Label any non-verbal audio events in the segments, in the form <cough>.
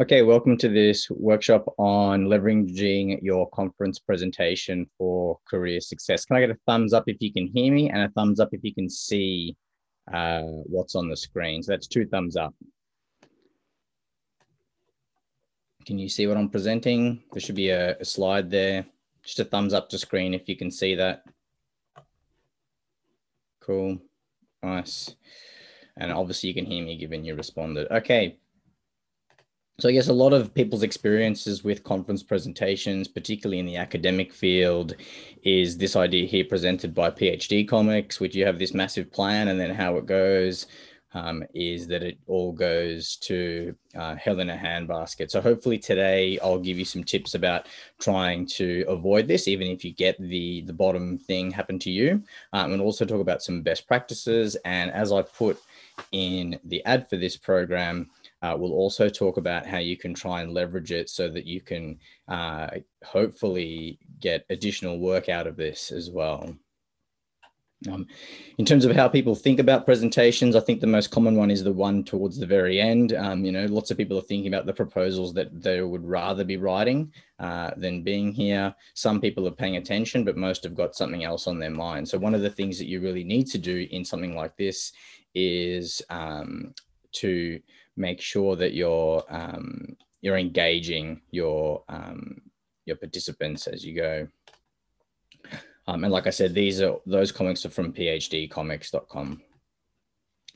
Okay, welcome to this workshop on leveraging your conference presentation for career success. Can I get a thumbs up if you can hear me and a thumbs up if you can see uh, what's on the screen? So that's two thumbs up. Can you see what I'm presenting? There should be a, a slide there. Just a thumbs up to screen if you can see that. Cool, nice. And obviously you can hear me given you responded. Okay, so I guess a lot of people's experiences with conference presentations, particularly in the academic field, is this idea here presented by PhD Comics, which you have this massive plan and then how it goes um, is that it all goes to uh, hell in a handbasket. So hopefully today I'll give you some tips about trying to avoid this, even if you get the, the bottom thing happen to you, um, and also talk about some best practices. And as I put in the ad for this program, uh, we'll also talk about how you can try and leverage it so that you can uh, hopefully get additional work out of this as well. Um, in terms of how people think about presentations, I think the most common one is the one towards the very end. Um, you know, lots of people are thinking about the proposals that they would rather be writing uh, than being here. Some people are paying attention, but most have got something else on their mind. So one of the things that you really need to do in something like this is um, to make sure that you're um, you're engaging your um, your participants as you go. Um, and like I said, these are those comics are from phdcomics.com.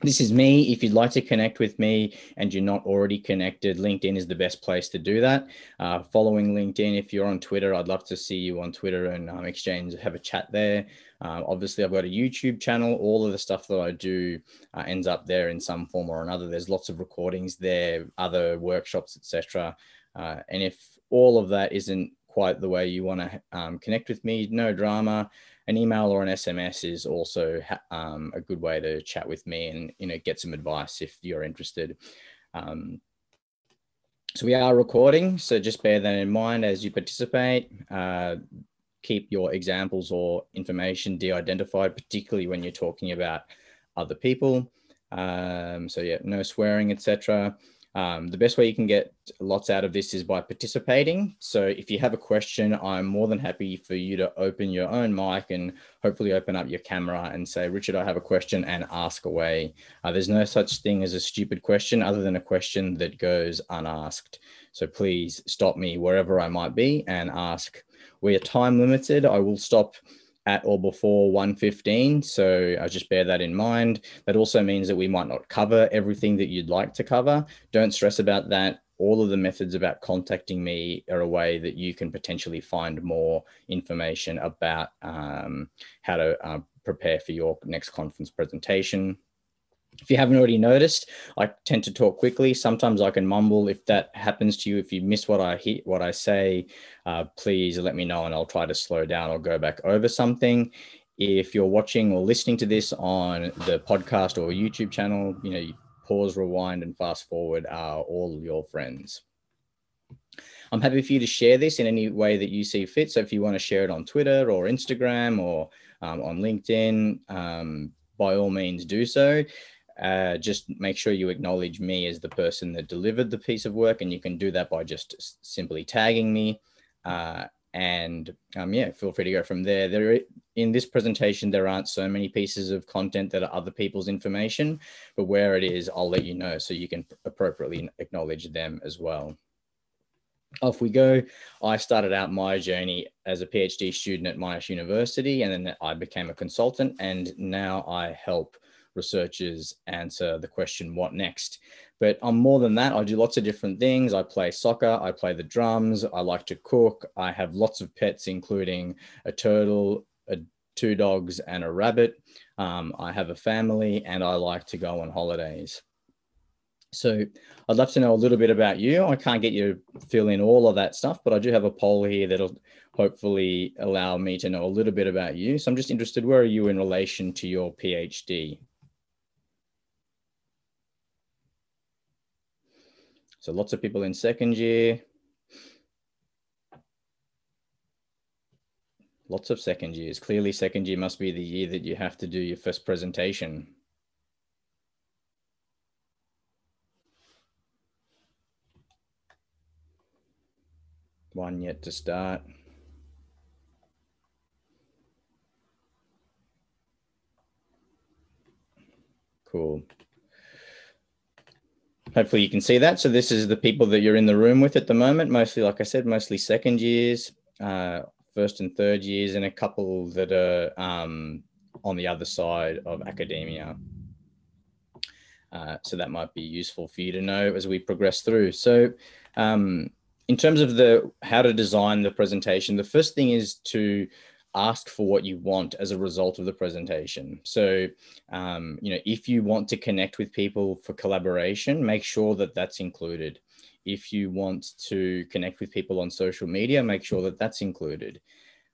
This is me. If you'd like to connect with me and you're not already connected, LinkedIn is the best place to do that. Uh, following LinkedIn, if you're on Twitter, I'd love to see you on Twitter and um, exchange, have a chat there. Uh, obviously, I've got a YouTube channel. All of the stuff that I do uh, ends up there in some form or another. There's lots of recordings there, other workshops, etc. Uh, and if all of that isn't quite the way you want to um, connect with me, no drama. An email or an SMS is also um, a good way to chat with me and you know get some advice if you're interested. Um, so we are recording, so just bear that in mind as you participate. Uh, keep your examples or information de-identified, particularly when you're talking about other people. Um, so yeah, no swearing, etc. Um, the best way you can get lots out of this is by participating. So if you have a question, I'm more than happy for you to open your own mic and hopefully open up your camera and say, Richard, I have a question and ask away. Uh, there's no such thing as a stupid question other than a question that goes unasked. So please stop me wherever I might be and ask. We are time limited. I will stop at or before 115. So I just bear that in mind. That also means that we might not cover everything that you'd like to cover. Don't stress about that. All of the methods about contacting me are a way that you can potentially find more information about um, how to uh, prepare for your next conference presentation. If you haven't already noticed, I tend to talk quickly. Sometimes I can mumble. If that happens to you, if you miss what I hear, what I say, uh, please let me know and I'll try to slow down or go back over something. If you're watching or listening to this on the podcast or YouTube channel, you know, you pause, rewind, and fast forward are all your friends. I'm happy for you to share this in any way that you see fit. So if you want to share it on Twitter or Instagram or um, on LinkedIn, um, by all means do so uh, just make sure you acknowledge me as the person that delivered the piece of work. And you can do that by just simply tagging me. Uh, and um, yeah, feel free to go from there. There in this presentation, there aren't so many pieces of content that are other people's information, but where it is, I'll let you know so you can appropriately acknowledge them as well. Off we go. I started out my journey as a PhD student at Monash University, and then I became a consultant, and now I help researchers answer the question, what next? But I'm more than that. I do lots of different things. I play soccer, I play the drums, I like to cook. I have lots of pets, including a turtle, a, two dogs, and a rabbit. Um, I have a family and I like to go on holidays. So I'd love to know a little bit about you. I can't get you to fill in all of that stuff, but I do have a poll here that'll hopefully allow me to know a little bit about you. So I'm just interested, where are you in relation to your PhD? So lots of people in second year. Lots of second years. Clearly second year must be the year that you have to do your first presentation. One yet to start. Cool. Hopefully you can see that. So this is the people that you're in the room with at the moment. Mostly, like I said, mostly second years, uh, first and third years, and a couple that are um, on the other side of academia. Uh, so that might be useful for you to know as we progress through. So um, in terms of the how to design the presentation, the first thing is to ask for what you want as a result of the presentation. So, um, you know, if you want to connect with people for collaboration, make sure that that's included. If you want to connect with people on social media, make sure that that's included.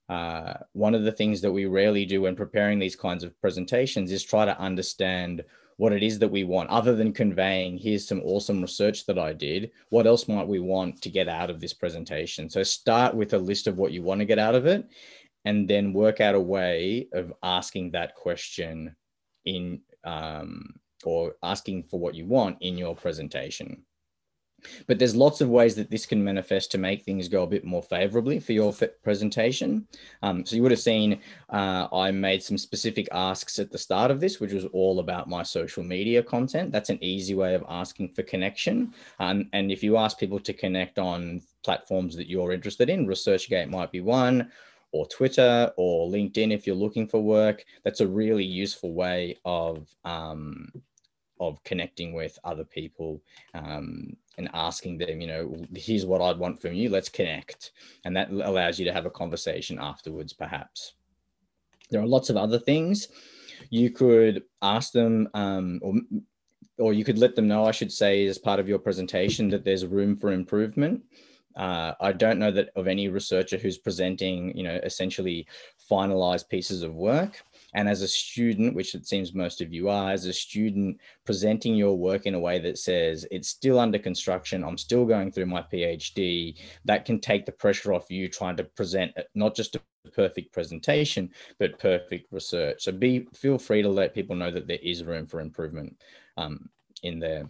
Uh, one of the things that we rarely do when preparing these kinds of presentations is try to understand what it is that we want other than conveying here's some awesome research that i did what else might we want to get out of this presentation so start with a list of what you want to get out of it and then work out a way of asking that question in um, or asking for what you want in your presentation. But there's lots of ways that this can manifest to make things go a bit more favorably for your presentation. Um, so you would have seen uh, I made some specific asks at the start of this, which was all about my social media content. That's an easy way of asking for connection. Um, and if you ask people to connect on platforms that you're interested in, ResearchGate might be one, or Twitter or LinkedIn if you're looking for work. That's a really useful way of um, of connecting with other people um, and asking them, you know, here's what I'd want from you. Let's connect, and that allows you to have a conversation afterwards, perhaps. There are lots of other things you could ask them, um, or or you could let them know, I should say, as part of your presentation that there's room for improvement. Uh, I don't know that of any researcher who's presenting, you know, essentially finalized pieces of work. And as a student, which it seems most of you are, as a student presenting your work in a way that says it's still under construction, I'm still going through my PhD, that can take the pressure off you trying to present not just a perfect presentation, but perfect research. So be feel free to let people know that there is room for improvement um, in there.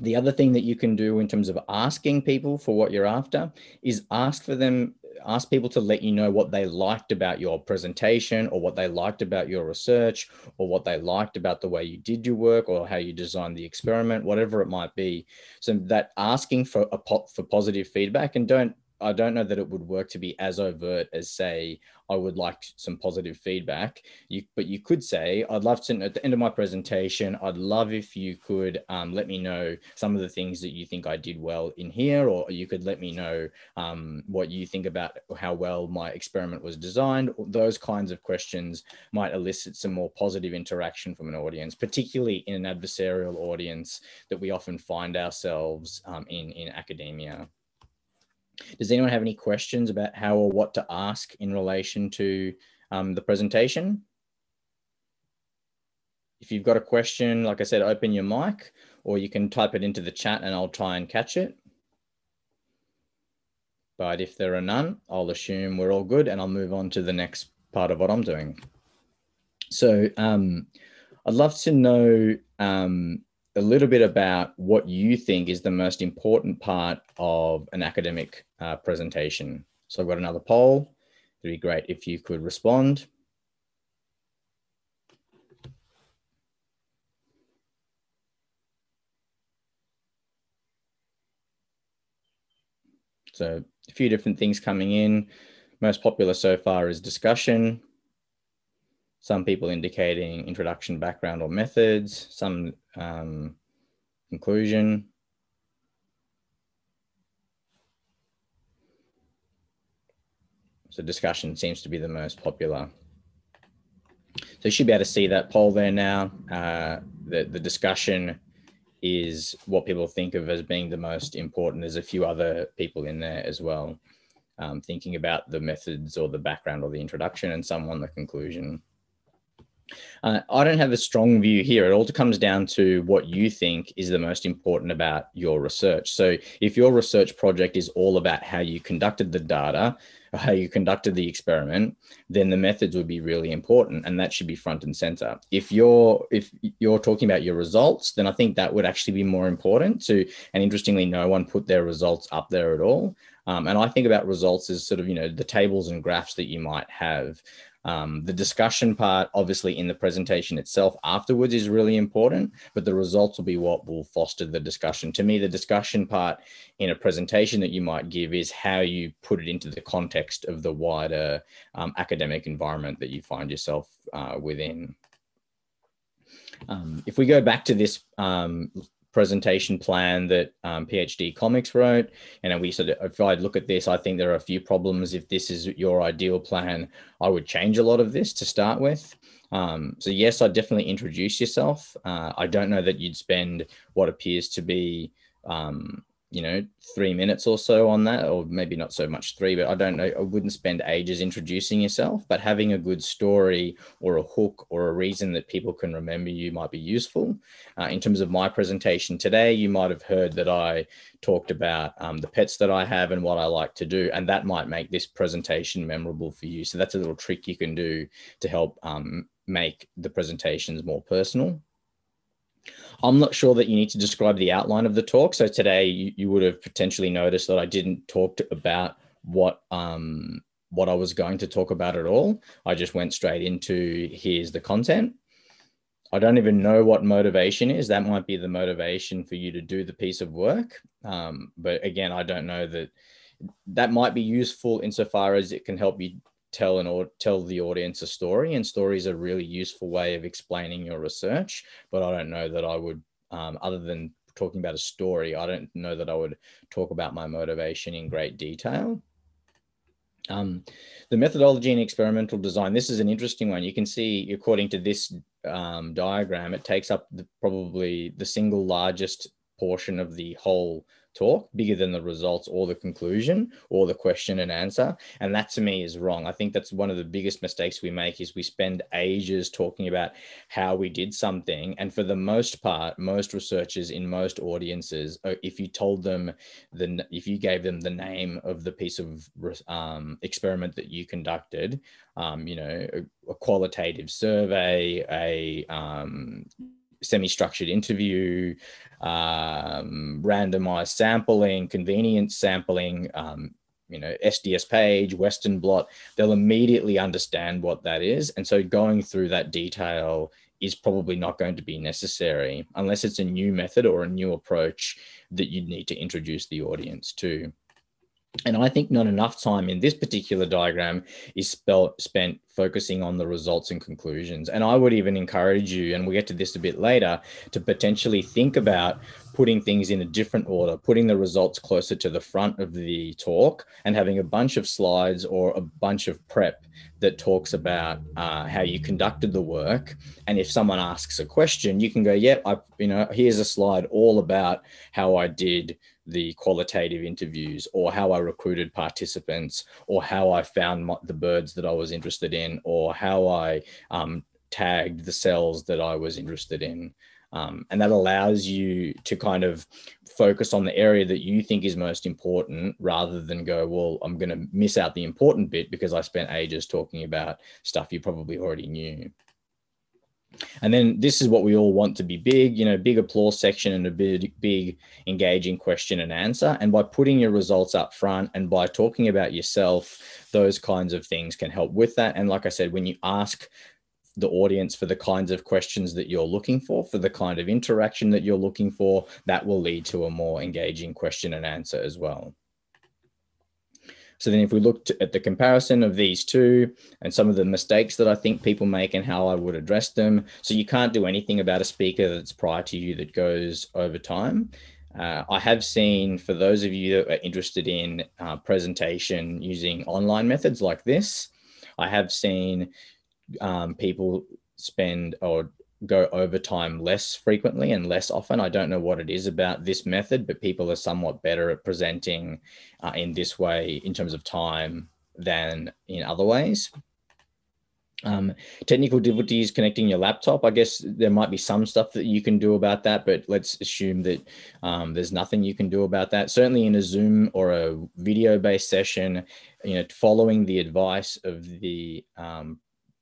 The other thing that you can do in terms of asking people for what you're after is ask for them, ask people to let you know what they liked about your presentation or what they liked about your research or what they liked about the way you did your work or how you designed the experiment, whatever it might be. So that asking for a for positive feedback and don't I don't know that it would work to be as overt as say I would like some positive feedback. You, but you could say I'd love to at the end of my presentation. I'd love if you could um, let me know some of the things that you think I did well in here, or you could let me know um, what you think about how well my experiment was designed. Those kinds of questions might elicit some more positive interaction from an audience, particularly in an adversarial audience that we often find ourselves um, in in academia. Does anyone have any questions about how or what to ask in relation to um, the presentation? If you've got a question, like I said, open your mic or you can type it into the chat and I'll try and catch it. But if there are none, I'll assume we're all good and I'll move on to the next part of what I'm doing. So um, I'd love to know um, a little bit about what you think is the most important part of an academic uh, presentation. So I've got another poll. It'd be great if you could respond. So a few different things coming in. Most popular so far is discussion, some people indicating introduction, background, or methods, some um, conclusion. So discussion seems to be the most popular. So you should be able to see that poll there now. Uh, the, the discussion is what people think of as being the most important. There's a few other people in there as well, um, thinking about the methods or the background or the introduction and some on the conclusion. Uh, I don't have a strong view here. It all comes down to what you think is the most important about your research. So, if your research project is all about how you conducted the data, how you conducted the experiment, then the methods would be really important, and that should be front and center. If you're if you're talking about your results, then I think that would actually be more important. To and interestingly, no one put their results up there at all. Um, and I think about results as sort of you know the tables and graphs that you might have. Um, the discussion part, obviously, in the presentation itself afterwards is really important, but the results will be what will foster the discussion. To me, the discussion part in a presentation that you might give is how you put it into the context of the wider um, academic environment that you find yourself uh, within. Um, if we go back to this um, presentation plan that um, PhD Comics wrote. And we sort of, if I look at this, I think there are a few problems. If this is your ideal plan, I would change a lot of this to start with. Um, so yes, I definitely introduce yourself. Uh, I don't know that you'd spend what appears to be um, you know, three minutes or so on that, or maybe not so much three, but I don't know. I wouldn't spend ages introducing yourself, but having a good story or a hook or a reason that people can remember you might be useful. Uh, in terms of my presentation today, you might have heard that I talked about um, the pets that I have and what I like to do, and that might make this presentation memorable for you. So that's a little trick you can do to help um, make the presentations more personal. I'm not sure that you need to describe the outline of the talk. So today you, you would have potentially noticed that I didn't talk to, about what um, what I was going to talk about at all. I just went straight into here's the content. I don't even know what motivation is. That might be the motivation for you to do the piece of work. Um, but again, I don't know that that might be useful insofar as it can help you tell an or tell the audience a story and stories are really useful way of explaining your research but i don't know that i would um, other than talking about a story i don't know that i would talk about my motivation in great detail. Um, the methodology and experimental design this is an interesting one. You can see according to this um, diagram it takes up the, probably the single largest portion of the whole talk bigger than the results or the conclusion or the question and answer. And that to me is wrong. I think that's one of the biggest mistakes we make is we spend ages talking about how we did something. And for the most part most researchers in most audiences uh, if you told them the if you gave them the name of the piece of um, experiment that you conducted um, you know a, a, qualitative survey a um, semi-structured interview, um, randomized sampling, convenience sampling, um, you know, SDS page, Western blot, they'll immediately understand what that is. And so going through that detail is probably not going to be necessary unless it's a new method or a new approach that you need to introduce the audience to. And I think not enough time in this particular diagram is spelt, spent focusing on the results and conclusions. And I would even encourage you, and we'll get to this a bit later, to potentially think about putting things in a different order, putting the results closer to the front of the talk and having a bunch of slides or a bunch of prep that talks about uh, how you conducted the work. And if someone asks a question, you can go, yeah, I, you know, here's a slide all about how I did the qualitative interviews or how I recruited participants or how I found my, the birds that I was interested in or how I um, tagged the cells that I was interested in. Um, and that allows you to kind of focus on the area that you think is most important rather than go, well, I'm going to miss out the important bit because I spent ages talking about stuff you probably already knew. And then this is what we all want to be big, you know, big applause section and a big, big engaging question and answer. And by putting your results up front and by talking about yourself, those kinds of things can help with that. And like I said, when you ask the audience for the kinds of questions that you're looking for, for the kind of interaction that you're looking for, that will lead to a more engaging question and answer as well. So then if we looked at the comparison of these two and some of the mistakes that I think people make and how I would address them. So you can't do anything about a speaker that's prior to you that goes over time. Uh, I have seen for those of you that are interested in uh, presentation using online methods like this, I have seen um, people spend or go overtime less frequently and less often. I don't know what it is about this method, but people are somewhat better at presenting uh, in this way in terms of time than in other ways. Um, technical difficulties connecting your laptop. I guess there might be some stuff that you can do about that, but let's assume that um, there's nothing you can do about that. Certainly in a Zoom or a video-based session, you know, following the advice of the um,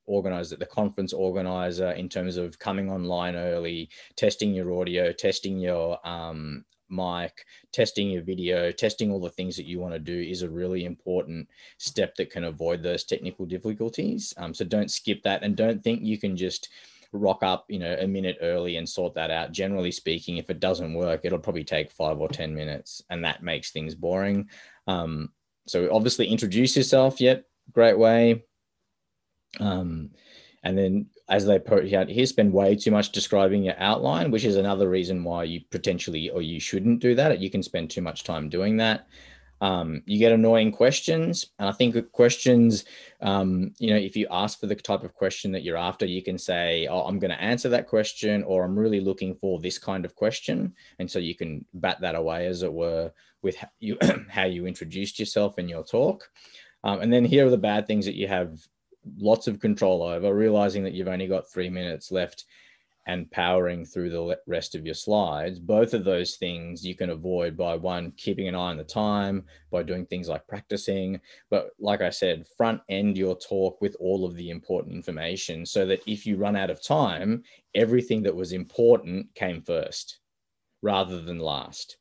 organizer, the conference organizer, in terms of coming online early, testing your audio, testing your um, mic, testing your video, testing all the things that you want to do is a really important step that can avoid those technical difficulties. Um, so don't skip that and don't think you can just rock up, you know, a minute early and sort that out. Generally speaking, if it doesn't work, it'll probably take five or 10 minutes and that makes things boring. Um, so obviously introduce yourself. Yep. Great way. Um, and then as they put out here, spend way too much describing your outline, which is another reason why you potentially or you shouldn't do that. You can spend too much time doing that. Um, you get annoying questions. And I think questions, um, you know, if you ask for the type of question that you're after, you can say, oh, I'm going to answer that question, or I'm really looking for this kind of question. And so you can bat that away, as it were, with how <clears throat> you, how you introduced yourself in your talk. Um, and then here are the bad things that you have lots of control over, realizing that you've only got three minutes left and powering through the rest of your slides. Both of those things you can avoid by one, keeping an eye on the time, by doing things like practicing. But like I said, front end your talk with all of the important information so that if you run out of time, everything that was important came first rather than last.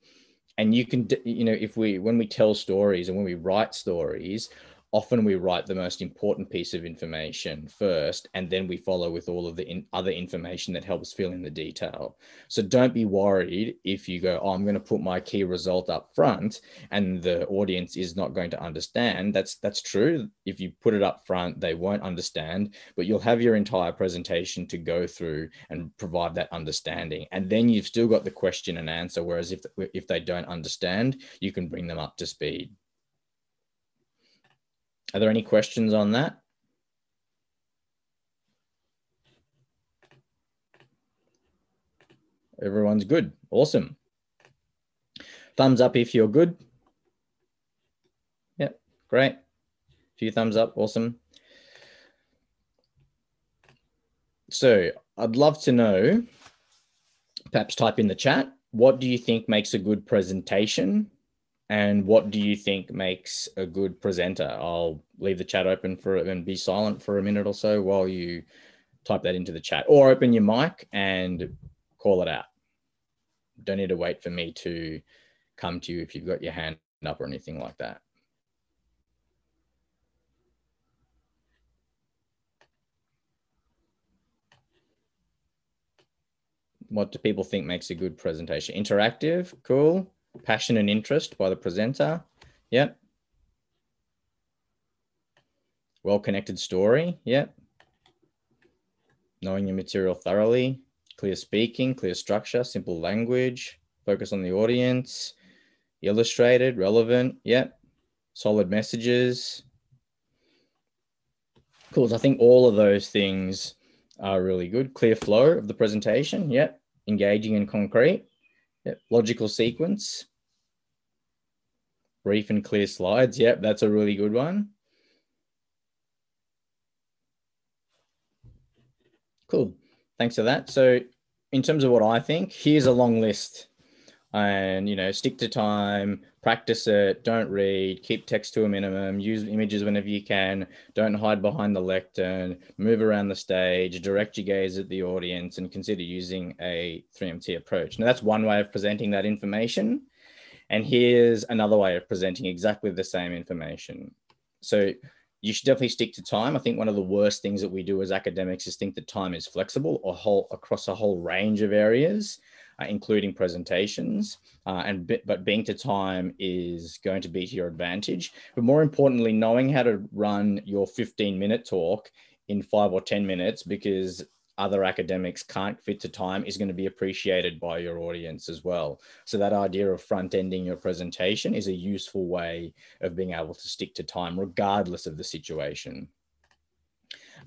And you can, you know, if we, when we tell stories and when we write stories, often we write the most important piece of information first and then we follow with all of the in other information that helps fill in the detail. So don't be worried if you go oh i'm going to put my key result up front and the audience is not going to understand. That's that's true. If you put it up front they won't understand but you'll have your entire presentation to go through and provide that understanding. And then you've still got the question and answer whereas if if they don't understand you can bring them up to speed are there any questions on that? Everyone's good. Awesome. Thumbs up if you're good. Yep, great. A few thumbs up. Awesome. So I'd love to know, perhaps type in the chat, what do you think makes a good presentation? And what do you think makes a good presenter? I'll leave the chat open for and be silent for a minute or so while you type that into the chat or open your mic and call it out. Don't need to wait for me to come to you if you've got your hand up or anything like that. What do people think makes a good presentation? Interactive, cool passion and interest by the presenter. Yep. Well-connected story. Yep. Knowing your material thoroughly. Clear speaking, clear structure, simple language, focus on the audience, illustrated, relevant. Yep. Solid messages. Cool. I think all of those things are really good. Clear flow of the presentation. Yep. Engaging and concrete. Yep. Logical sequence. Brief and clear slides. Yep, that's a really good one. Cool. Thanks for that. So in terms of what I think, here's a long list and, you know, stick to time, practice it, don't read, keep text to a minimum, use images whenever you can, don't hide behind the lectern, move around the stage, direct your gaze at the audience, and consider using a 3MT approach. Now, that's one way of presenting that information. And here's another way of presenting exactly the same information. So you should definitely stick to time. I think one of the worst things that we do as academics is think that time is flexible or whole across a whole range of areas uh, including presentations. Uh, and but being to time is going to be to your advantage. But more importantly, knowing how to run your 15 minute talk in five or 10 minutes because other academics can't fit to time is going to be appreciated by your audience as well. So that idea of front ending your presentation is a useful way of being able to stick to time regardless of the situation.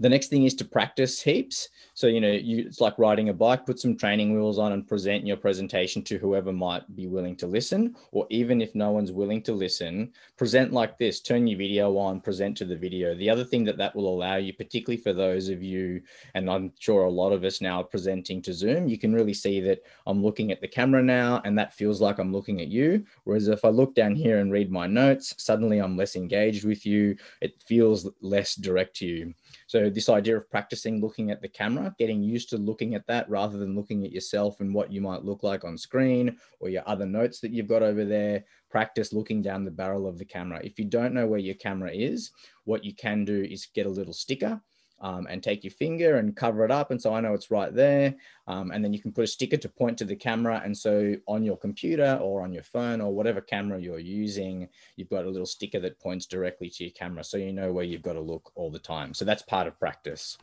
The next thing is to practice heaps. So, you know, you, it's like riding a bike, put some training wheels on and present your presentation to whoever might be willing to listen. Or even if no one's willing to listen, present like this, turn your video on, present to the video. The other thing that that will allow you, particularly for those of you, and I'm sure a lot of us now are presenting to Zoom, you can really see that I'm looking at the camera now and that feels like I'm looking at you. Whereas if I look down here and read my notes, suddenly I'm less engaged with you. It feels less direct to you. So this idea of practicing looking at the camera, getting used to looking at that rather than looking at yourself and what you might look like on screen or your other notes that you've got over there, practice looking down the barrel of the camera. If you don't know where your camera is, what you can do is get a little sticker um, and take your finger and cover it up. And so I know it's right there. Um, and then you can put a sticker to point to the camera. And so on your computer or on your phone or whatever camera you're using, you've got a little sticker that points directly to your camera. So you know where you've got to look all the time. So that's part of practice.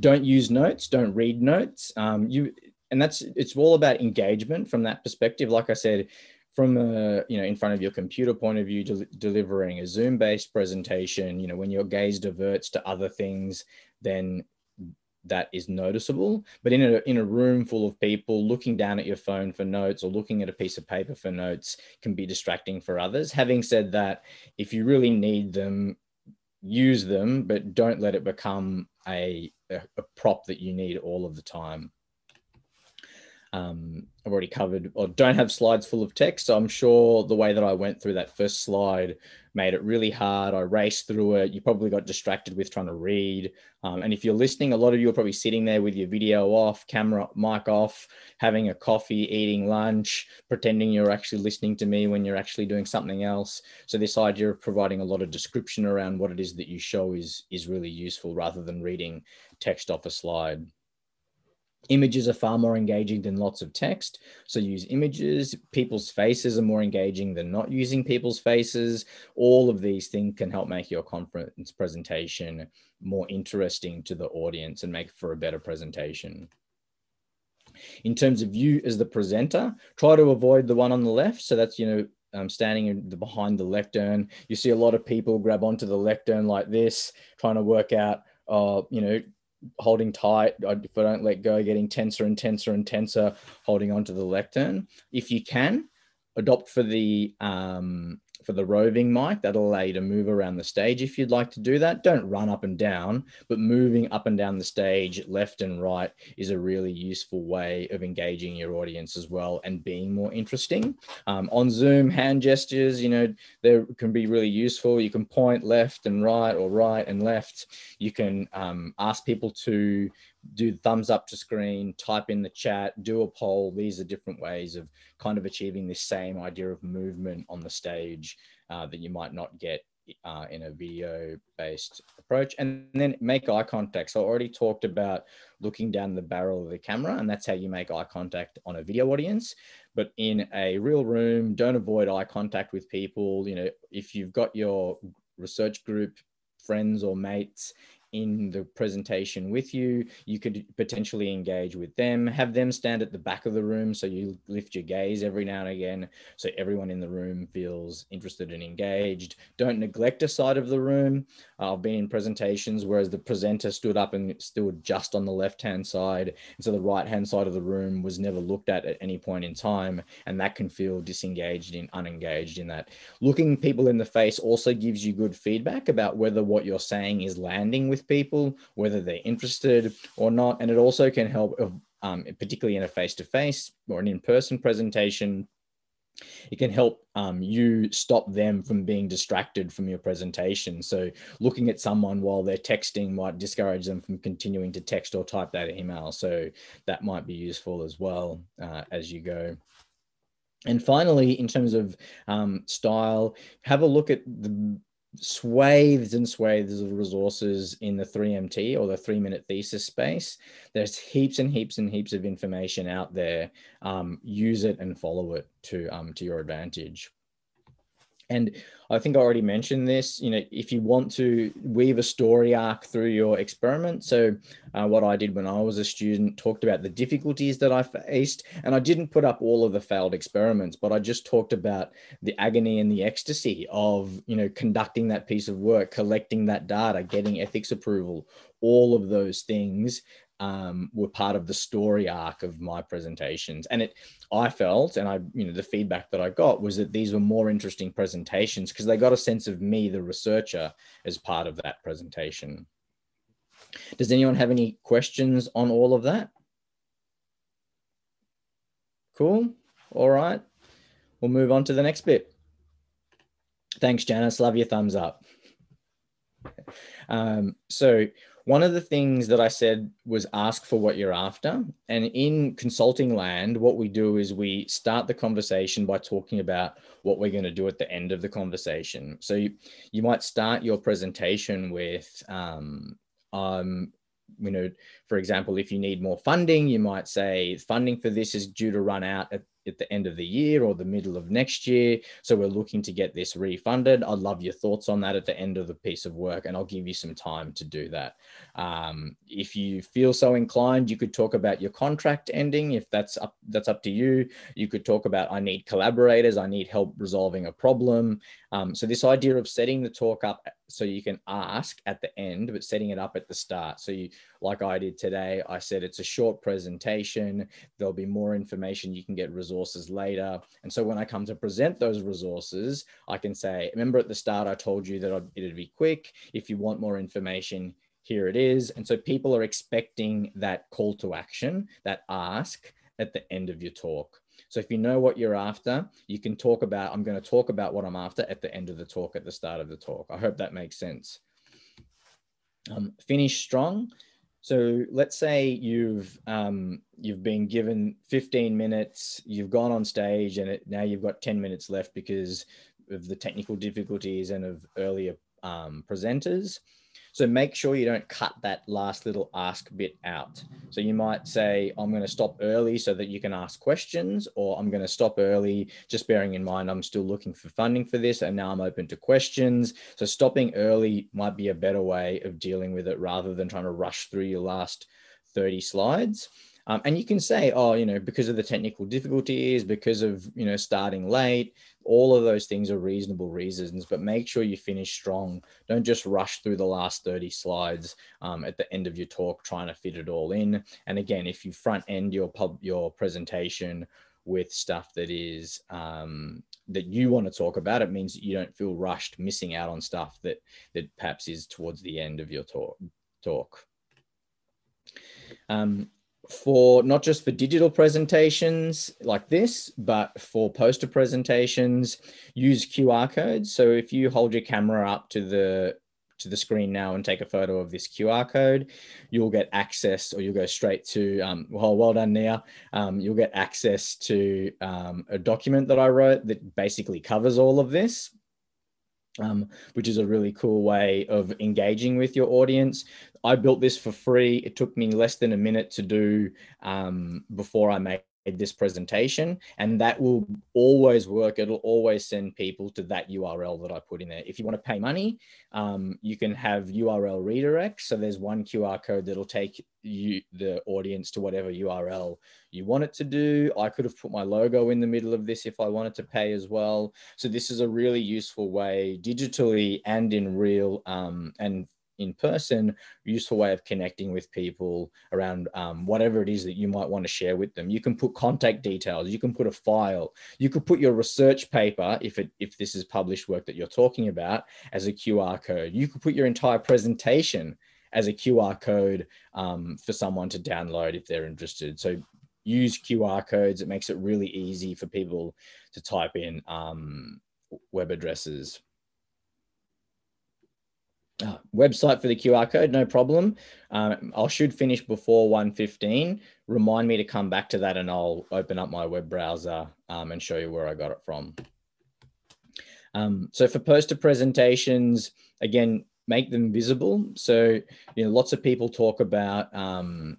Don't use notes, don't read notes. Um, you and that's it's all about engagement from that perspective. Like I said, from a you know in front of your computer point of view del- delivering a zoom based presentation you know when your gaze diverts to other things then that is noticeable. But in a in a room full of people looking down at your phone for notes or looking at a piece of paper for notes can be distracting for others. Having said that if you really need them use them but don't let it become a, a, a prop that you need all of the time um, I've already covered or don't have slides full of text. So I'm sure the way that I went through that first slide made it really hard. I raced through it. You probably got distracted with trying to read. Um, and if you're listening, a lot of you are probably sitting there with your video off, camera, mic off, having a coffee, eating lunch, pretending you're actually listening to me when you're actually doing something else. So this idea of providing a lot of description around what it is that you show is, is really useful rather than reading text off a slide. Images are far more engaging than lots of text. So use images. People's faces are more engaging than not using people's faces. All of these things can help make your conference presentation more interesting to the audience and make for a better presentation. In terms of you as the presenter, try to avoid the one on the left. So that's, you know, um, standing in the, behind the lectern. You see a lot of people grab onto the lectern like this, trying to work out, uh, you know, holding tight, if I don't let go, getting tenser and tenser and tenser, holding onto the lectern. If you can, adopt for the um, for the roving mic. That'll allow you to move around the stage if you'd like to do that. Don't run up and down, but moving up and down the stage, left and right, is a really useful way of engaging your audience as well and being more interesting. Um, on Zoom, hand gestures, you know, they can be really useful. You can point left and right or right and left. You can um, ask people to do thumbs up to screen, type in the chat, do a poll. These are different ways of kind of achieving this same idea of movement on the stage uh, that you might not get uh, in a video based approach. And then make eye contact. So I already talked about looking down the barrel of the camera, and that's how you make eye contact on a video audience. But in a real room, don't avoid eye contact with people. You know, if you've got your research group friends or mates in the presentation with you. You could potentially engage with them, have them stand at the back of the room so you lift your gaze every now and again so everyone in the room feels interested and engaged. Don't neglect a side of the room. I've been in presentations whereas the presenter stood up and stood just on the left hand side. And so the right hand side of the room was never looked at at any point in time. And that can feel disengaged and unengaged in that. Looking people in the face also gives you good feedback about whether what you're saying is landing with people, whether they're interested or not. And it also can help, um, particularly in a face to face or an in person presentation. It can help um, you stop them from being distracted from your presentation. So, looking at someone while they're texting might discourage them from continuing to text or type that email. So, that might be useful as well uh, as you go. And finally, in terms of um, style, have a look at the swathes and swathes of resources in the 3MT or the three minute thesis space. There's heaps and heaps and heaps of information out there. Um, use it and follow it to, um, to your advantage. And I think I already mentioned this. You know, if you want to weave a story arc through your experiment, so uh, what I did when I was a student talked about the difficulties that I faced, and I didn't put up all of the failed experiments, but I just talked about the agony and the ecstasy of you know conducting that piece of work, collecting that data, getting ethics approval, all of those things um, were part of the story arc of my presentations. And it, I felt, and I, you know, the feedback that I got was that these were more interesting presentations because they got a sense of me, the researcher, as part of that presentation. Does anyone have any questions on all of that? Cool. All right. We'll move on to the next bit. Thanks, Janice. Love your thumbs up. <laughs> Um, so one of the things that I said was ask for what you're after. And in consulting land, what we do is we start the conversation by talking about what we're going to do at the end of the conversation. So you, you might start your presentation with, um, um, you know, for example, if you need more funding, you might say funding for this is due to run out at at the end of the year or the middle of next year. So we're looking to get this refunded. I'd love your thoughts on that at the end of the piece of work, and I'll give you some time to do that. Um, if you feel so inclined, you could talk about your contract ending. If that's up, that's up to you. You could talk about I need collaborators. I need help resolving a problem. Um, so this idea of setting the talk up so you can ask at the end, but setting it up at the start. So you, like I did today, I said it's a short presentation. There'll be more information. You can get resources later. And so when I come to present those resources, I can say, remember at the start, I told you that it'd be quick. If you want more information, here it is. And so people are expecting that call to action, that ask at the end of your talk. So if you know what you're after, you can talk about, I'm going to talk about what I'm after at the end of the talk, at the start of the talk. I hope that makes sense. Um, finish strong. So let's say you've um, you've been given 15 minutes, you've gone on stage, and it, now you've got 10 minutes left because of the technical difficulties and of earlier um, presenters. So make sure you don't cut that last little ask bit out. So you might say, I'm going to stop early so that you can ask questions, or I'm going to stop early, just bearing in mind I'm still looking for funding for this and now I'm open to questions. So stopping early might be a better way of dealing with it rather than trying to rush through your last 30 slides. Um, and you can say, oh, you know, because of the technical difficulties, because of, you know, starting late, all of those things are reasonable reasons, but make sure you finish strong. Don't just rush through the last 30 slides um, at the end of your talk trying to fit it all in. And again, if you front end your pub, your presentation with stuff that is um, that you want to talk about, it means that you don't feel rushed missing out on stuff that that perhaps is towards the end of your talk. talk. Um, for not just for digital presentations like this, but for poster presentations, use QR codes. So if you hold your camera up to the to the screen now and take a photo of this QR code, you'll get access or you'll go straight to, um, well, well done, Nia. Um, you'll get access to um, a document that I wrote that basically covers all of this um, which is a really cool way of engaging with your audience. I built this for free. It took me less than a minute to do um, before I made this presentation and that will always work. It'll always send people to that url that i put in there. If you want to pay money um, you can have url redirects so there's one qr code that'll take you the audience to whatever url you want it to do. I could have put my logo in the middle of this if i wanted to pay as well. So this is a really useful way digitally and in real um, and in person, useful way of connecting with people around um, whatever it is that you might want to share with them. You can put contact details, you can put a file, you could put your research paper, if it if this is published work that you're talking about, as a QR code. You could put your entire presentation as a QR code um, for someone to download if they're interested. So use QR codes. It makes it really easy for people to type in um, web addresses. Uh, website for the QR code, no problem. Um, I should finish before 1.15. Remind me to come back to that and I'll open up my web browser um, and show you where I got it from. Um, so for poster presentations, again, make them visible. So, you know, lots of people talk about um,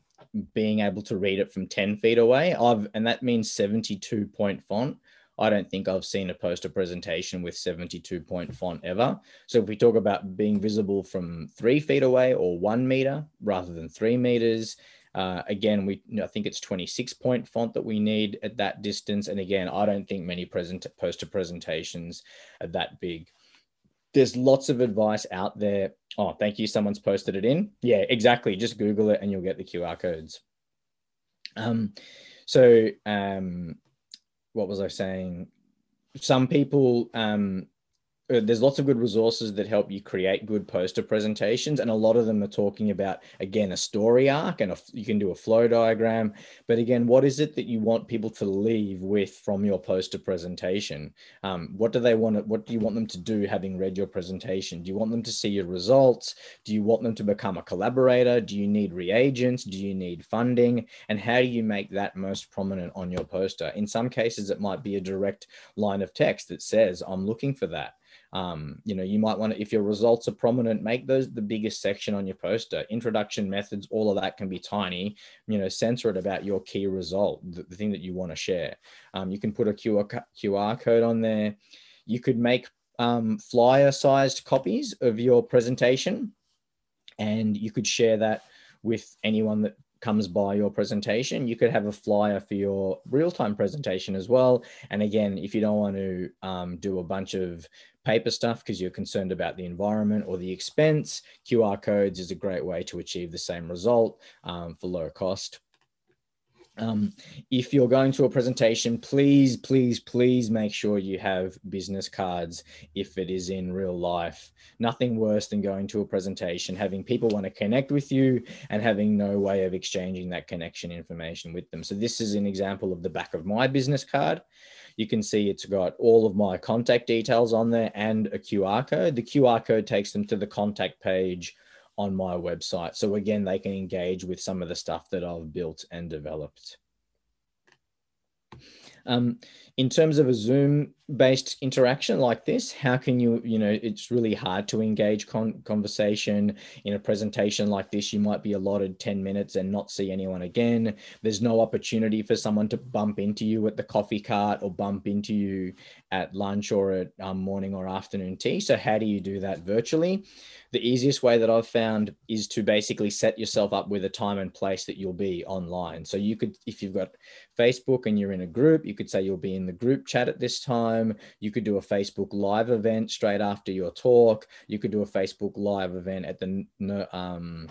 being able to read it from 10 feet away. I've, and that means 72 point font. I don't think I've seen a poster presentation with 72 point font ever. So if we talk about being visible from three feet away or one meter rather than three meters, uh, again, we I think it's 26 point font that we need at that distance. And again, I don't think many present poster presentations are that big. There's lots of advice out there. Oh, thank you. Someone's posted it in. Yeah, exactly. Just Google it and you'll get the QR codes. Um, so um, what was I saying? Some people um, there's lots of good resources that help you create good poster presentations and a lot of them are talking about again a story arc and a, you can do a flow diagram. But again what is it that you want people to leave with from your poster presentation? Um, what do they want to, what do you want them to do having read your presentation? Do you want them to see your results? Do you want them to become a collaborator? Do you need reagents? Do you need funding? And how do you make that most prominent on your poster? In some cases it might be a direct line of text that says i'm looking for that um, you know, you might want to, if your results are prominent, make those the biggest section on your poster. Introduction methods, all of that can be tiny. You know, censor it about your key result, the, the thing that you want to share. Um, you can put a QR, QR code on there. You could make um, flyer sized copies of your presentation and you could share that with anyone that comes by your presentation. You could have a flyer for your real-time presentation as well. And again, if you don't want to um, do a bunch of paper stuff because you're concerned about the environment or the expense, QR codes is a great way to achieve the same result um, for low cost. Um, if you're going to a presentation, please, please, please make sure you have business cards if it is in real life. Nothing worse than going to a presentation, having people want to connect with you and having no way of exchanging that connection information with them. So this is an example of the back of my business card. You can see it's got all of my contact details on there and a QR code. The QR code takes them to the contact page on my website. So again, they can engage with some of the stuff that I've built and developed. Um, in terms of a Zoom based interaction like this, how can you, you know, it's really hard to engage con conversation in a presentation like this. You might be allotted 10 minutes and not see anyone again. There's no opportunity for someone to bump into you at the coffee cart or bump into you at lunch or at um, morning or afternoon tea. So, how do you do that virtually? the easiest way that I've found is to basically set yourself up with a time and place that you'll be online. So you could, if you've got Facebook and you're in a group, you could say you'll be in the group chat at this time. You could do a Facebook live event straight after your talk. You could do a Facebook live event at the um,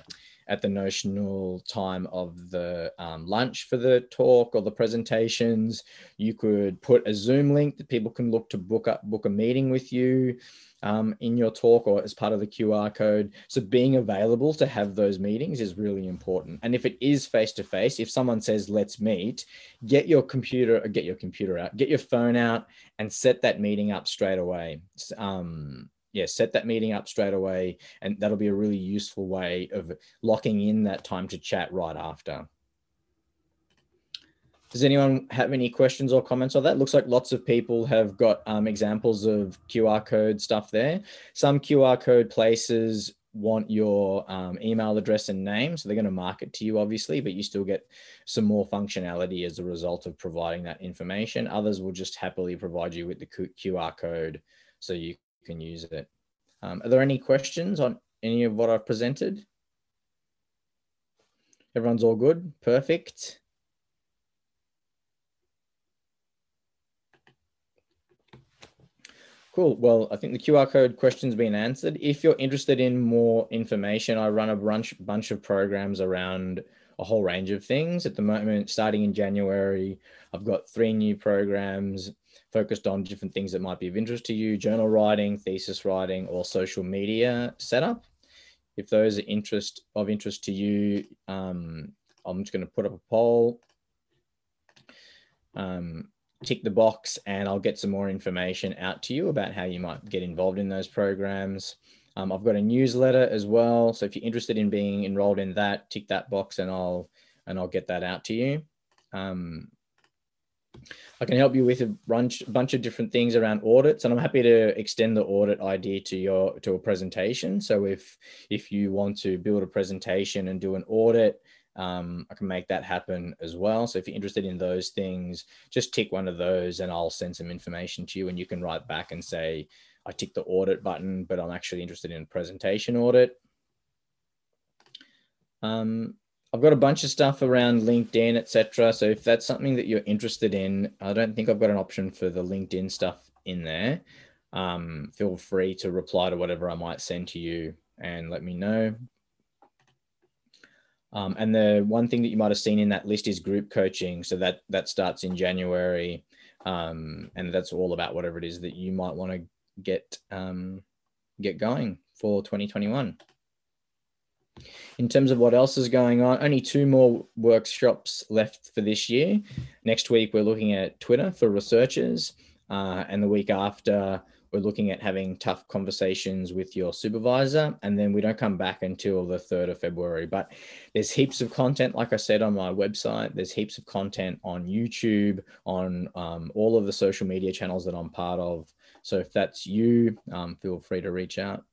at the notional time of the um, lunch for the talk or the presentations. You could put a Zoom link that people can look to book up book a meeting with you um, in your talk or as part of the QR code. So being available to have those meetings is really important. And if it is face to face, if someone says, let's meet, get your computer, get your computer out, get your phone out and set that meeting up straight away. Um, yeah, set that meeting up straight away. And that'll be a really useful way of locking in that time to chat right after. Does anyone have any questions or comments on that? Looks like lots of people have got um, examples of QR code stuff there. Some QR code places want your um, email address and name. So they're going to market to you, obviously, but you still get some more functionality as a result of providing that information. Others will just happily provide you with the QR code so you can use it. Um, are there any questions on any of what I've presented? Everyone's all good? Perfect. Cool. Well, I think the QR code question's been answered. If you're interested in more information, I run a bunch, bunch of programs around a whole range of things. At the moment, starting in January, I've got three new programs focused on different things that might be of interest to you, journal writing, thesis writing, or social media setup. If those are interest of interest to you, um, I'm just going to put up a poll. Um, tick the box and I'll get some more information out to you about how you might get involved in those programs. Um, I've got a newsletter as well. So if you're interested in being enrolled in that, tick that box and I'll and I'll get that out to you. Um, I can help you with a bunch, bunch of different things around audits, and I'm happy to extend the audit idea to your to a presentation. So if if you want to build a presentation and do an audit, um, I can make that happen as well. So if you're interested in those things, just tick one of those and I'll send some information to you and you can write back and say, I tick the audit button, but I'm actually interested in presentation audit. Um, I've got a bunch of stuff around LinkedIn, etc. So if that's something that you're interested in, I don't think I've got an option for the LinkedIn stuff in there. Um, feel free to reply to whatever I might send to you and let me know. Um, and the one thing that you might have seen in that list is group coaching. So that that starts in January, um, and that's all about whatever it is that you might want to get um, get going for 2021. In terms of what else is going on, only two more workshops left for this year. Next week, we're looking at Twitter for researchers. Uh, and the week after, we're looking at having tough conversations with your supervisor. And then we don't come back until the 3rd of February. But there's heaps of content, like I said, on my website. There's heaps of content on YouTube, on um, all of the social media channels that I'm part of. So if that's you, um, feel free to reach out.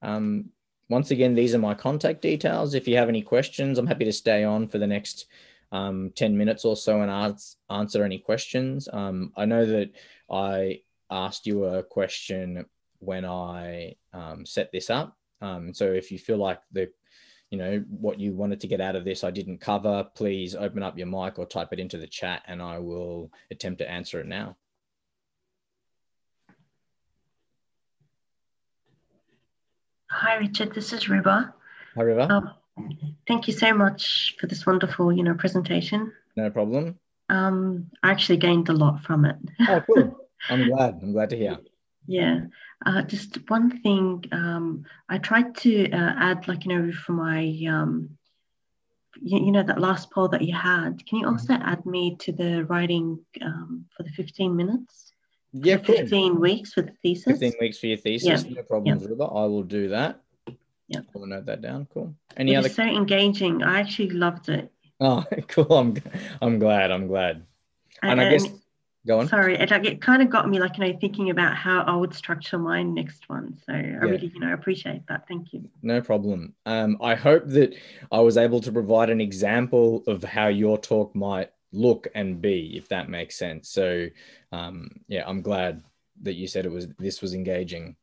Um, once again, these are my contact details. If you have any questions, I'm happy to stay on for the next um, 10 minutes or so and answer any questions. Um, I know that I asked you a question when I um, set this up. Um, so if you feel like the, you know, what you wanted to get out of this I didn't cover, please open up your mic or type it into the chat and I will attempt to answer it now. Hi, Richard. This is Ruba. Hi, Ruba. Um, thank you so much for this wonderful, you know, presentation. No problem. Um, I actually gained a lot from it. Oh, cool. <laughs> I'm glad. I'm glad to hear. Yeah. Uh, just one thing. Um, I tried to uh, add, like, you know, for my, um, you, you, know, that last poll that you had. Can you also add me to the writing um, for the 15 minutes? Yeah, 15 weeks for the thesis. 15 weeks for your thesis. Yeah. No problem, yeah. I will do that. Yeah. I'll note that down. Cool. Any it other? so engaging. I actually loved it. Oh, <laughs> cool. I'm, I'm glad. I'm glad. And, and I guess, go on. Sorry, it, like, it kind of got me like, you know, thinking about how I would structure my next one. So I yeah. really, you know, appreciate that. Thank you. No problem. Um, I hope that I was able to provide an example of how your talk might look and be, if that makes sense. So um, yeah, I'm glad that you said it was this was engaging.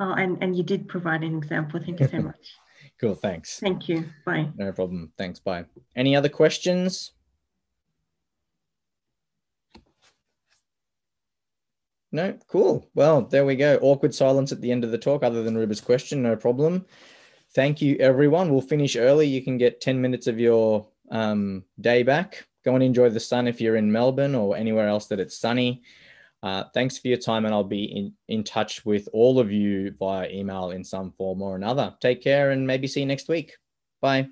Oh, and and you did provide an example. Thank you so <laughs> much. cool. Thanks. Thank you. Bye. No problem. Thanks. Bye. Any other questions? No, cool. Well, there we go. Awkward silence at the end of the talk, other than Ruba's question. No problem. Thank you, everyone. We'll finish early. You can get 10 minutes of your um, day back go and enjoy the sun if you're in Melbourne or anywhere else that it's sunny. Uh, thanks for your time, and I'll be in, in touch with all of you via email in some form or another. Take care and maybe see you next week. Bye.